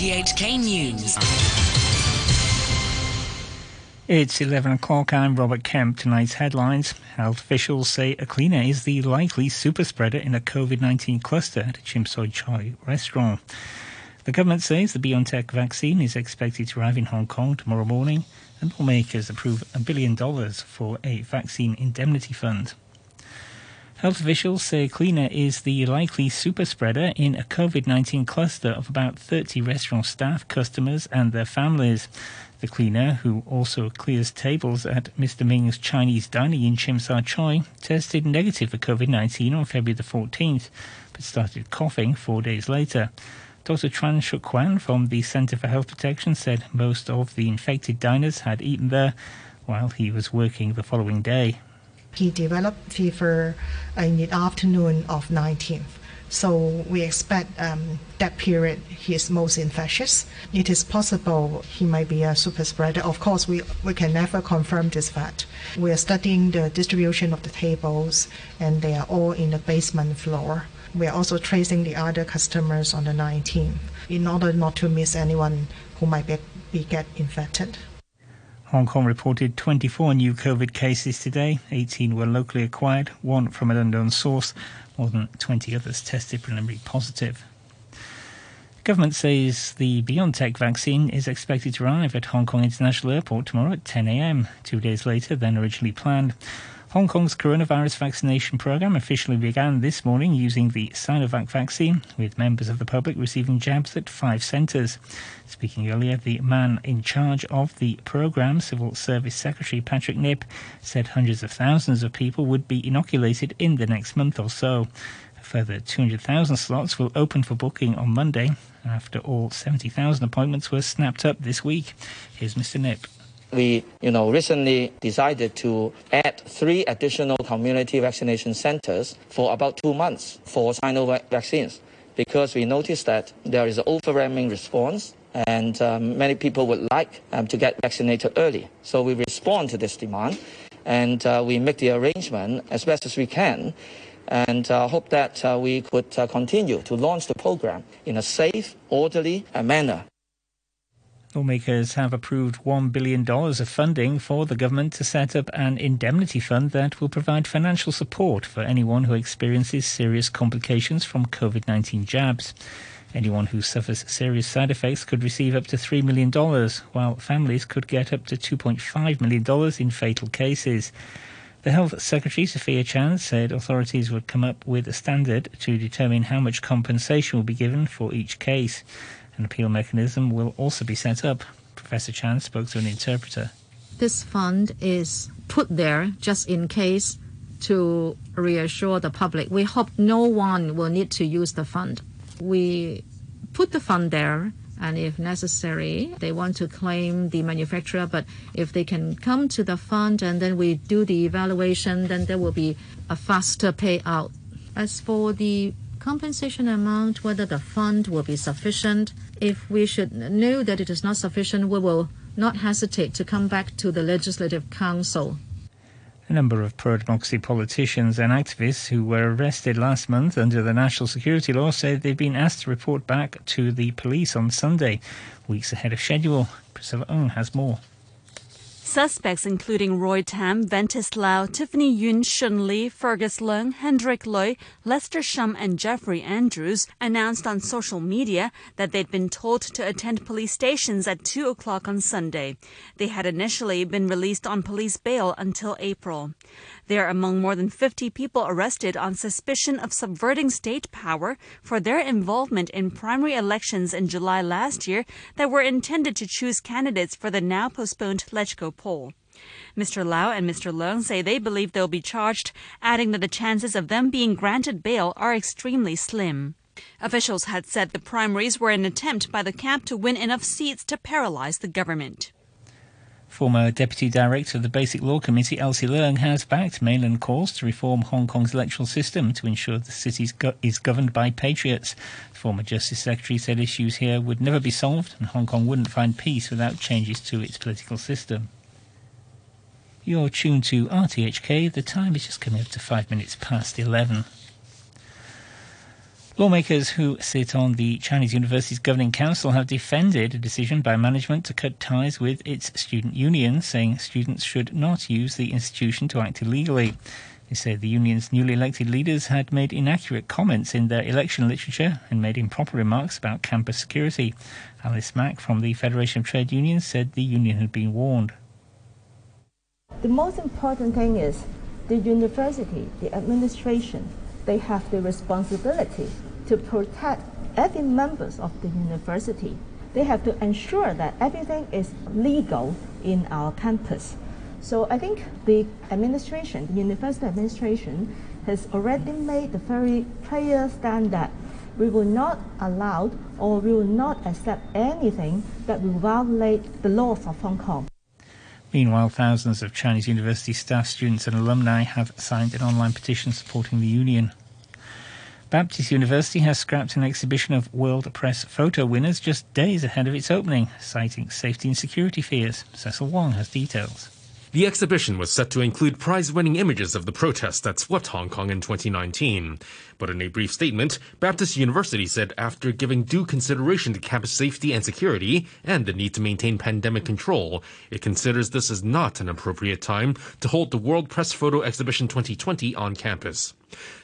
RTHK News. It's 11 o'clock. I'm Robert Kemp. Tonight's headlines. Health officials say a cleaner is the likely super spreader in a COVID 19 cluster at a Tsim Sha Tsui restaurant. The government says the BioNTech vaccine is expected to arrive in Hong Kong tomorrow morning, and lawmakers approve a billion dollars for a vaccine indemnity fund. Health officials say Cleaner is the likely super spreader in a COVID 19 cluster of about 30 restaurant staff, customers, and their families. The cleaner, who also clears tables at Mr. Ming's Chinese dining in Tsim Sha Tsui, tested negative for COVID 19 on February the 14th, but started coughing four days later. Dr. Chuang Shuk Kwan from the Center for Health Protection said most of the infected diners had eaten there while he was working the following day. He developed fever in the afternoon of 19th. So we expect um, that period he is most infectious. It is possible he might be a super spreader. Of course, we, we can never confirm this fact. We are studying the distribution of the tables, and they are all in the basement floor. We are also tracing the other customers on the 19th in order not to miss anyone who might be, be get infected. Hong Kong reported 24 new COVID cases today. 18 were locally acquired, one from an unknown source. More than 20 others tested preliminary positive. Government says the BioNTech vaccine is expected to arrive at Hong Kong International Airport tomorrow at 10 a.m., two days later than originally planned. Hong Kong's coronavirus vaccination program officially began this morning using the Sinovac vaccine, with members of the public receiving jabs at five centres. Speaking earlier, the man in charge of the program, Civil Service Secretary Patrick Nip, said hundreds of thousands of people would be inoculated in the next month or so. A further 200,000 slots will open for booking on Monday after all 70,000 appointments were snapped up this week. Here's Mr. Nip. We, you know, recently decided to add three additional community vaccination centers for about two months for Sinovac vaccines because we noticed that there is an overwhelming response and um, many people would like um, to get vaccinated early. So we respond to this demand and uh, we make the arrangement as best as we can and uh, hope that uh, we could uh, continue to launch the program in a safe, orderly manner. Lawmakers have approved $1 billion of funding for the government to set up an indemnity fund that will provide financial support for anyone who experiences serious complications from COVID 19 jabs. Anyone who suffers serious side effects could receive up to $3 million, while families could get up to $2.5 million in fatal cases. The Health Secretary, Sophia Chan, said authorities would come up with a standard to determine how much compensation will be given for each case. An appeal mechanism will also be set up. Professor Chan spoke to an interpreter. This fund is put there just in case to reassure the public. We hope no one will need to use the fund. We put the fund there and if necessary, they want to claim the manufacturer. But if they can come to the fund and then we do the evaluation, then there will be a faster payout. As for the compensation amount, whether the fund will be sufficient, if we should know that it is not sufficient, we will not hesitate to come back to the Legislative Council. A number of pro democracy politicians and activists who were arrested last month under the national security law said they've been asked to report back to the police on Sunday, weeks ahead of schedule. Priscilla Ng has more. Suspects including Roy Tam, Ventus Lau, Tiffany Yuen, Shun Lee, Fergus Leung, Hendrick Lui, Lester Shum, and Jeffrey Andrews announced on social media that they'd been told to attend police stations at 2 o'clock on Sunday. They had initially been released on police bail until April. They are among more than 50 people arrested on suspicion of subverting state power for their involvement in primary elections in July last year that were intended to choose candidates for the now postponed LegCo poll. Mr. Lau and Mr. Leung say they believe they'll be charged, adding that the chances of them being granted bail are extremely slim. Officials had said the primaries were an attempt by the camp to win enough seats to paralyze the government. Former Deputy Director of the Basic Law Committee, Elsie Leung, has backed mainland calls to reform Hong Kong's electoral system to ensure the city go- is governed by patriots. The former Justice Secretary said issues here would never be solved and Hong Kong wouldn't find peace without changes to its political system. You're tuned to RTHK. The time is just coming up to five minutes past 11. Lawmakers who sit on the Chinese University's governing council have defended a decision by management to cut ties with its student union, saying students should not use the institution to act illegally. They said the union's newly elected leaders had made inaccurate comments in their election literature and made improper remarks about campus security. Alice Mak from the Federation of Trade Unions said the union had been warned. The most important thing is the university, the administration, they have the responsibility to protect every members of the university. They have to ensure that everything is legal in our campus. So I think the administration, the university administration, has already made a very clear stand that we will not allow or we will not accept anything that will violate the laws of Hong Kong. Meanwhile, thousands of Chinese university staff, students, and alumni have signed an online petition supporting the union. Baptist University has scrapped an exhibition of World Press photo winners just days ahead of its opening, citing safety and security fears. Cecil Wong has details. The exhibition was set to include prize winning images of the protest that swept Hong Kong in 2019. But in a brief statement, Baptist University said after giving due consideration to campus safety and security and the need to maintain pandemic control, it considers this is not an appropriate time to hold the World Press Photo Exhibition 2020 on campus.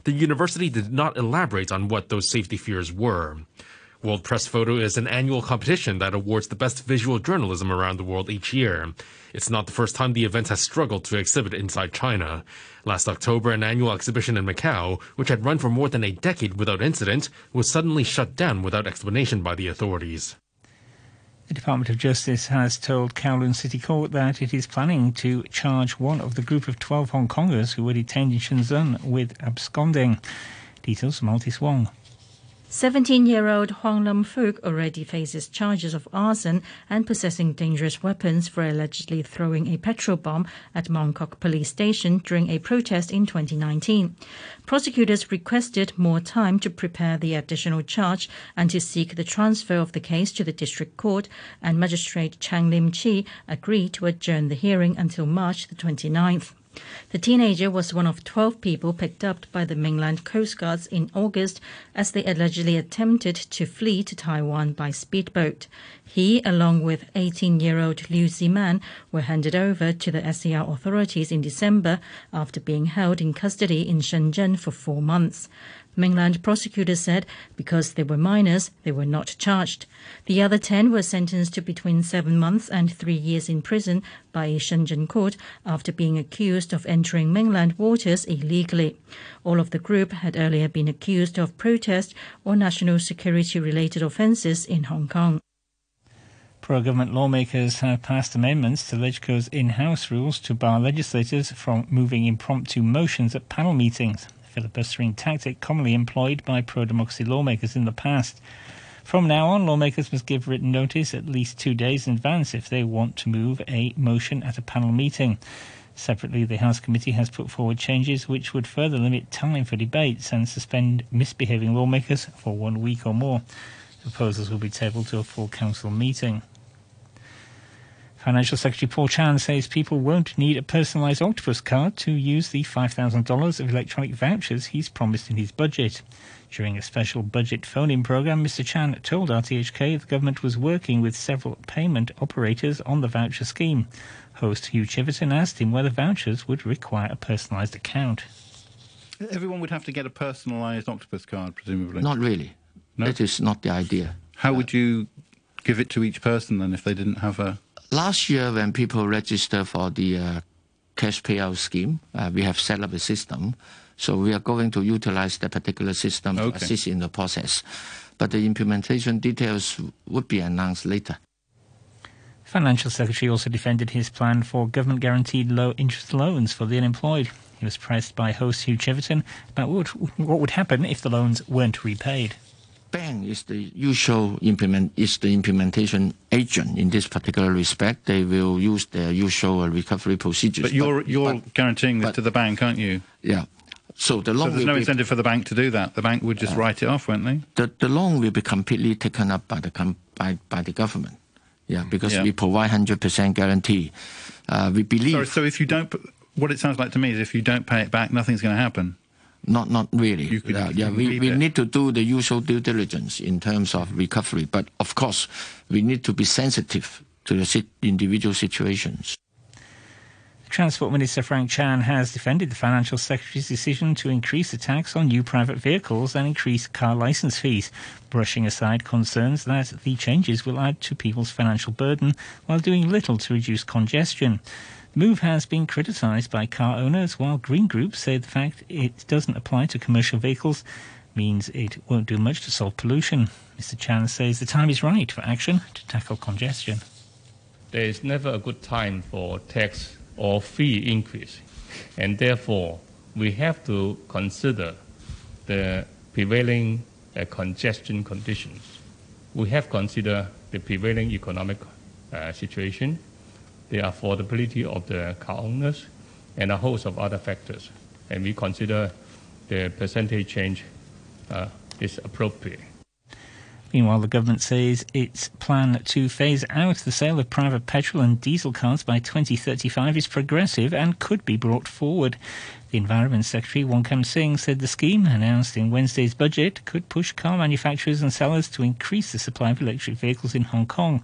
The university did not elaborate on what those safety fears were. World Press Photo is an annual competition that awards the best visual journalism around the world each year. It's not the first time the event has struggled to exhibit inside China. Last October, an annual exhibition in Macau, which had run for more than a decade without incident, was suddenly shut down without explanation by the authorities. The Department of Justice has told Kowloon City Court that it is planning to charge one of the group of 12 Hong Kongers who were detained in Shenzhen with absconding. Details from Altis Wong. 17-year-old Wong Lam Fuk already faces charges of arson and possessing dangerous weapons for allegedly throwing a petrol bomb at Mong Kok police station during a protest in 2019. Prosecutors requested more time to prepare the additional charge and to seek the transfer of the case to the district court, and Magistrate Cheng Lim Chi agreed to adjourn the hearing until March the 29th. The teenager was one of 12 people picked up by the mainland Coast Guards in August as they allegedly attempted to flee to Taiwan by speedboat. He, along with 18 year old Liu Ziman, were handed over to the SAR authorities in December after being held in custody in Shenzhen for four months. Mainland prosecutors said because they were minors, they were not charged. The other 10 were sentenced to between seven months and three years in prison by a Shenzhen court after being accused of entering mainland waters illegally. All of the group had earlier been accused of protest or national security related offences in Hong Kong. Pro government lawmakers have passed amendments to LegCo's in house rules to bar legislators from moving impromptu motions at panel meetings filibustering tactic commonly employed by pro democracy lawmakers in the past. From now on, lawmakers must give written notice at least two days in advance if they want to move a motion at a panel meeting. Separately, the House Committee has put forward changes which would further limit time for debates and suspend misbehaving lawmakers for one week or more. Proposals will be tabled to a full council meeting. Financial Secretary Paul Chan says people won't need a personalised octopus card to use the $5,000 of electronic vouchers he's promised in his budget. During a special budget phone-in program, Mr. Chan told RTHK the government was working with several payment operators on the voucher scheme. Host Hugh Chiverton asked him whether vouchers would require a personalised account. Everyone would have to get a personalised octopus card, presumably. Not really. No? That is not the idea. How would you give it to each person then if they didn't have a last year when people register for the uh, cash payout scheme, uh, we have set up a system. So we are going to utilize that particular system okay. to assist in the process. But the implementation details would be announced later. Financial Secretary also defended his plan for government guaranteed low interest loans for the unemployed. He was pressed by host Hugh Chiverton about what, what would happen if the loans weren't repaid bank is the usual implement is the implementation agent in this particular respect. They will use their usual recovery procedures. But you're but, you're but, guaranteeing this but, to the bank, aren't you? Yeah. So the loan. So there's no incentive for the bank to do that. The bank would just uh, write it off, won't they? The the loan will be completely taken up by the by by the government. Yeah, because yeah. we provide hundred percent guarantee. Uh, we believe. Sorry, so if you don't, what it sounds like to me is if you don't pay it back, nothing's going to happen. Not not really. You could, uh, you yeah, we, we that. need to do the usual due diligence in terms of recovery, but of course, we need to be sensitive to the sit- individual situations. Transport Minister Frank Chan has defended the Financial Secretary's decision to increase the tax on new private vehicles and increase car licence fees, brushing aside concerns that the changes will add to people's financial burden while doing little to reduce congestion. Move has been criticised by car owners, while green groups say the fact it doesn't apply to commercial vehicles means it won't do much to solve pollution. Mr. Chan says the time is right for action to tackle congestion. There is never a good time for tax or fee increase, and therefore we have to consider the prevailing uh, congestion conditions. We have considered the prevailing economic uh, situation, the affordability of the car owners, and a host of other factors, and we consider the percentage change uh, is appropriate. Meanwhile, the government says its plan to phase out the sale of private petrol and diesel cars by 2035 is progressive and could be brought forward. The Environment Secretary Wong Kam Sing said the scheme, announced in Wednesday's budget, could push car manufacturers and sellers to increase the supply of electric vehicles in Hong Kong.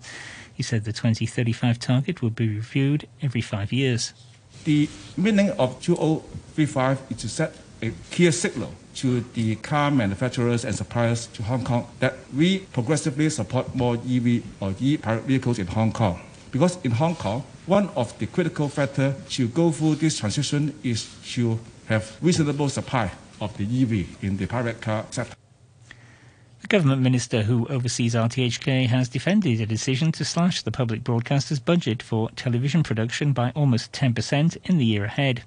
He said the 2035 target would be reviewed every five years. The meaning of 2035 is to set a clear signal to the car manufacturers and suppliers to Hong Kong that we progressively support more EV or e-private vehicles in Hong Kong. Because in Hong Kong, one of the critical factors to go through this transition is to have reasonable supply of the EV in the private car sector. Government minister who oversees RTHK has defended a decision to slash the public broadcaster's budget for television production by almost 10% in the year ahead.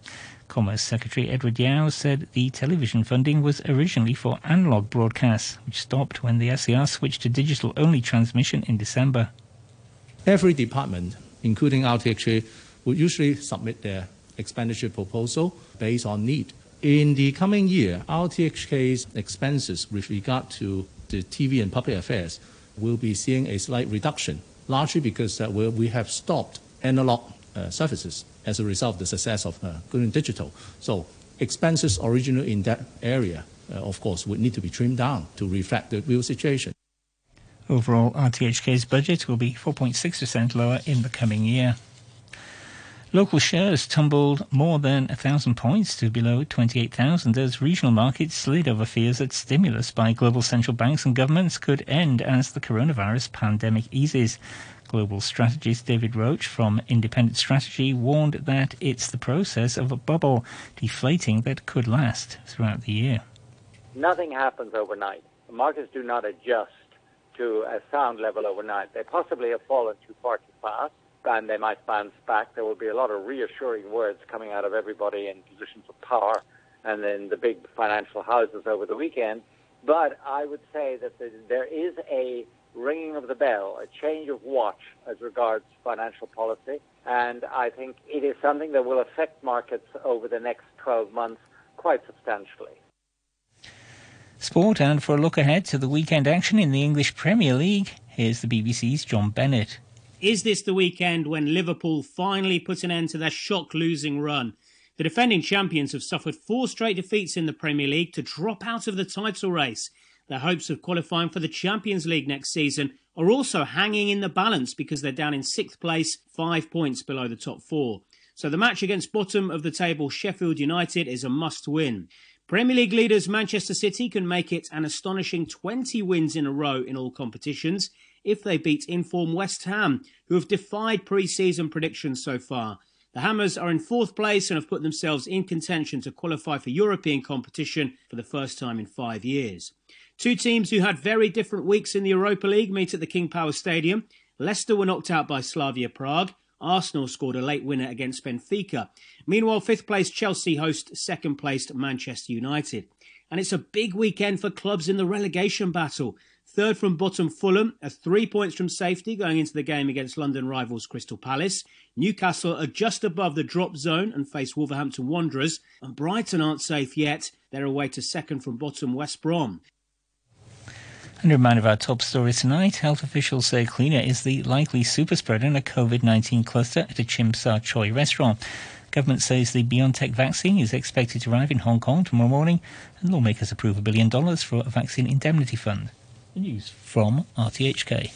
Commerce Secretary Edward Yau said the television funding was originally for analogue broadcasts, which stopped when the SCR switched to digital only transmission in December. Every department, including RTHK, would usually submit their expenditure proposal based on need. In the coming year, RTHK's expenses with regard to the TV and public affairs will be seeing a slight reduction, largely because uh, we have stopped analog uh, services as a result of the success of uh, going digital. So expenses originally in that area, uh, of course, would need to be trimmed down to reflect the real situation. Overall, RTHK's budget will be 4.6% lower in the coming year. Local shares tumbled more than 1,000 points to below 28,000 as regional markets slid over fears that stimulus by global central banks and governments could end as the coronavirus pandemic eases. Global strategist David Roach from Independent Strategy warned that it's the process of a bubble deflating that could last throughout the year. Nothing happens overnight. The markets do not adjust to a sound level overnight. They possibly have fallen too far too fast, and they might bounce back. There will be a lot of reassuring words coming out of everybody in positions of power and then the big financial houses over the weekend. But I would say that the, there is a ringing of the bell, a change of watch as regards financial policy, and I think it is something that will affect markets over the next 12 months quite substantially. Sport, and for a look ahead to the weekend action in the English Premier League, here's the BBC's John Bennett. Is this the weekend when Liverpool finally put an end to their shock losing run? The defending champions have suffered four straight defeats in the Premier League to drop out of the title race. Their hopes of qualifying for the Champions League next season are also hanging in the balance because they're down in sixth place, five points below the top four. So the match against bottom of the table Sheffield United is a must win. Premier League leaders Manchester City can make it an astonishing 20 wins in a row in all competitions if they beat inform West Ham, who have defied pre season predictions so far. The Hammers are in fourth place and have put themselves in contention to qualify for European competition for the first time in five years. Two teams who had very different weeks in the Europa League meet at the King Power Stadium. Leicester were knocked out by Slavia Prague. Arsenal scored a late winner against Benfica. Meanwhile, fifth place Chelsea host second placed Manchester United. And it's a big weekend for clubs in the relegation battle. Third from bottom Fulham are three points from safety going into the game against London rivals Crystal Palace. Newcastle are just above the drop zone and face Wolverhampton Wanderers. And Brighton aren't safe yet. They're away to second from bottom West Brom. And a reminder of our top story tonight. Health officials say cleaner is the likely super spreader in a COVID 19 cluster at a Tsim Sha Tsui restaurant. Government says the BioNTech vaccine is expected to arrive in Hong Kong tomorrow morning, and lawmakers approve a billion dollars for a vaccine indemnity fund. News from RTHK.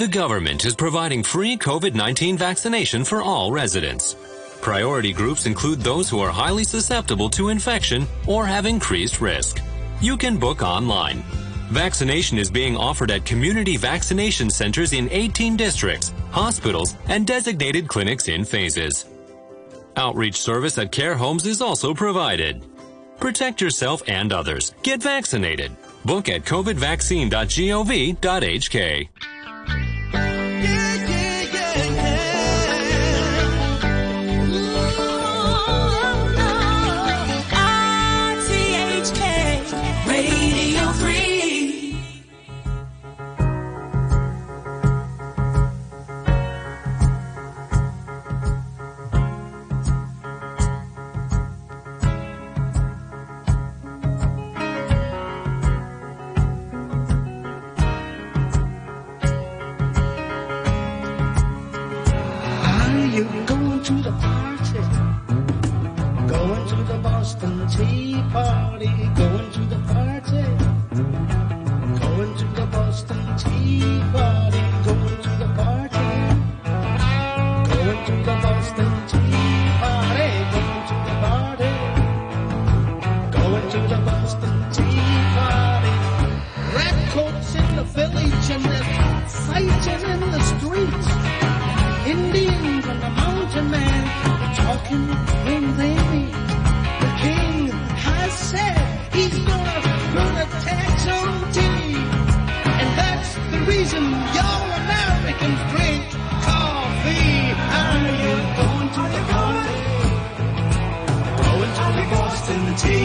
The government is providing free COVID 19 vaccination for all residents. Priority groups include those who are highly susceptible to infection or have increased risk. You can book online. Vaccination is being offered at community vaccination centers in 18 districts, hospitals, and designated clinics in phases. Outreach service at care homes is also provided. Protect yourself and others. Get vaccinated. Book at covidvaccine.gov.hk.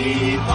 Bye.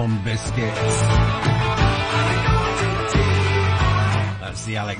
on biscuits. That's the Alex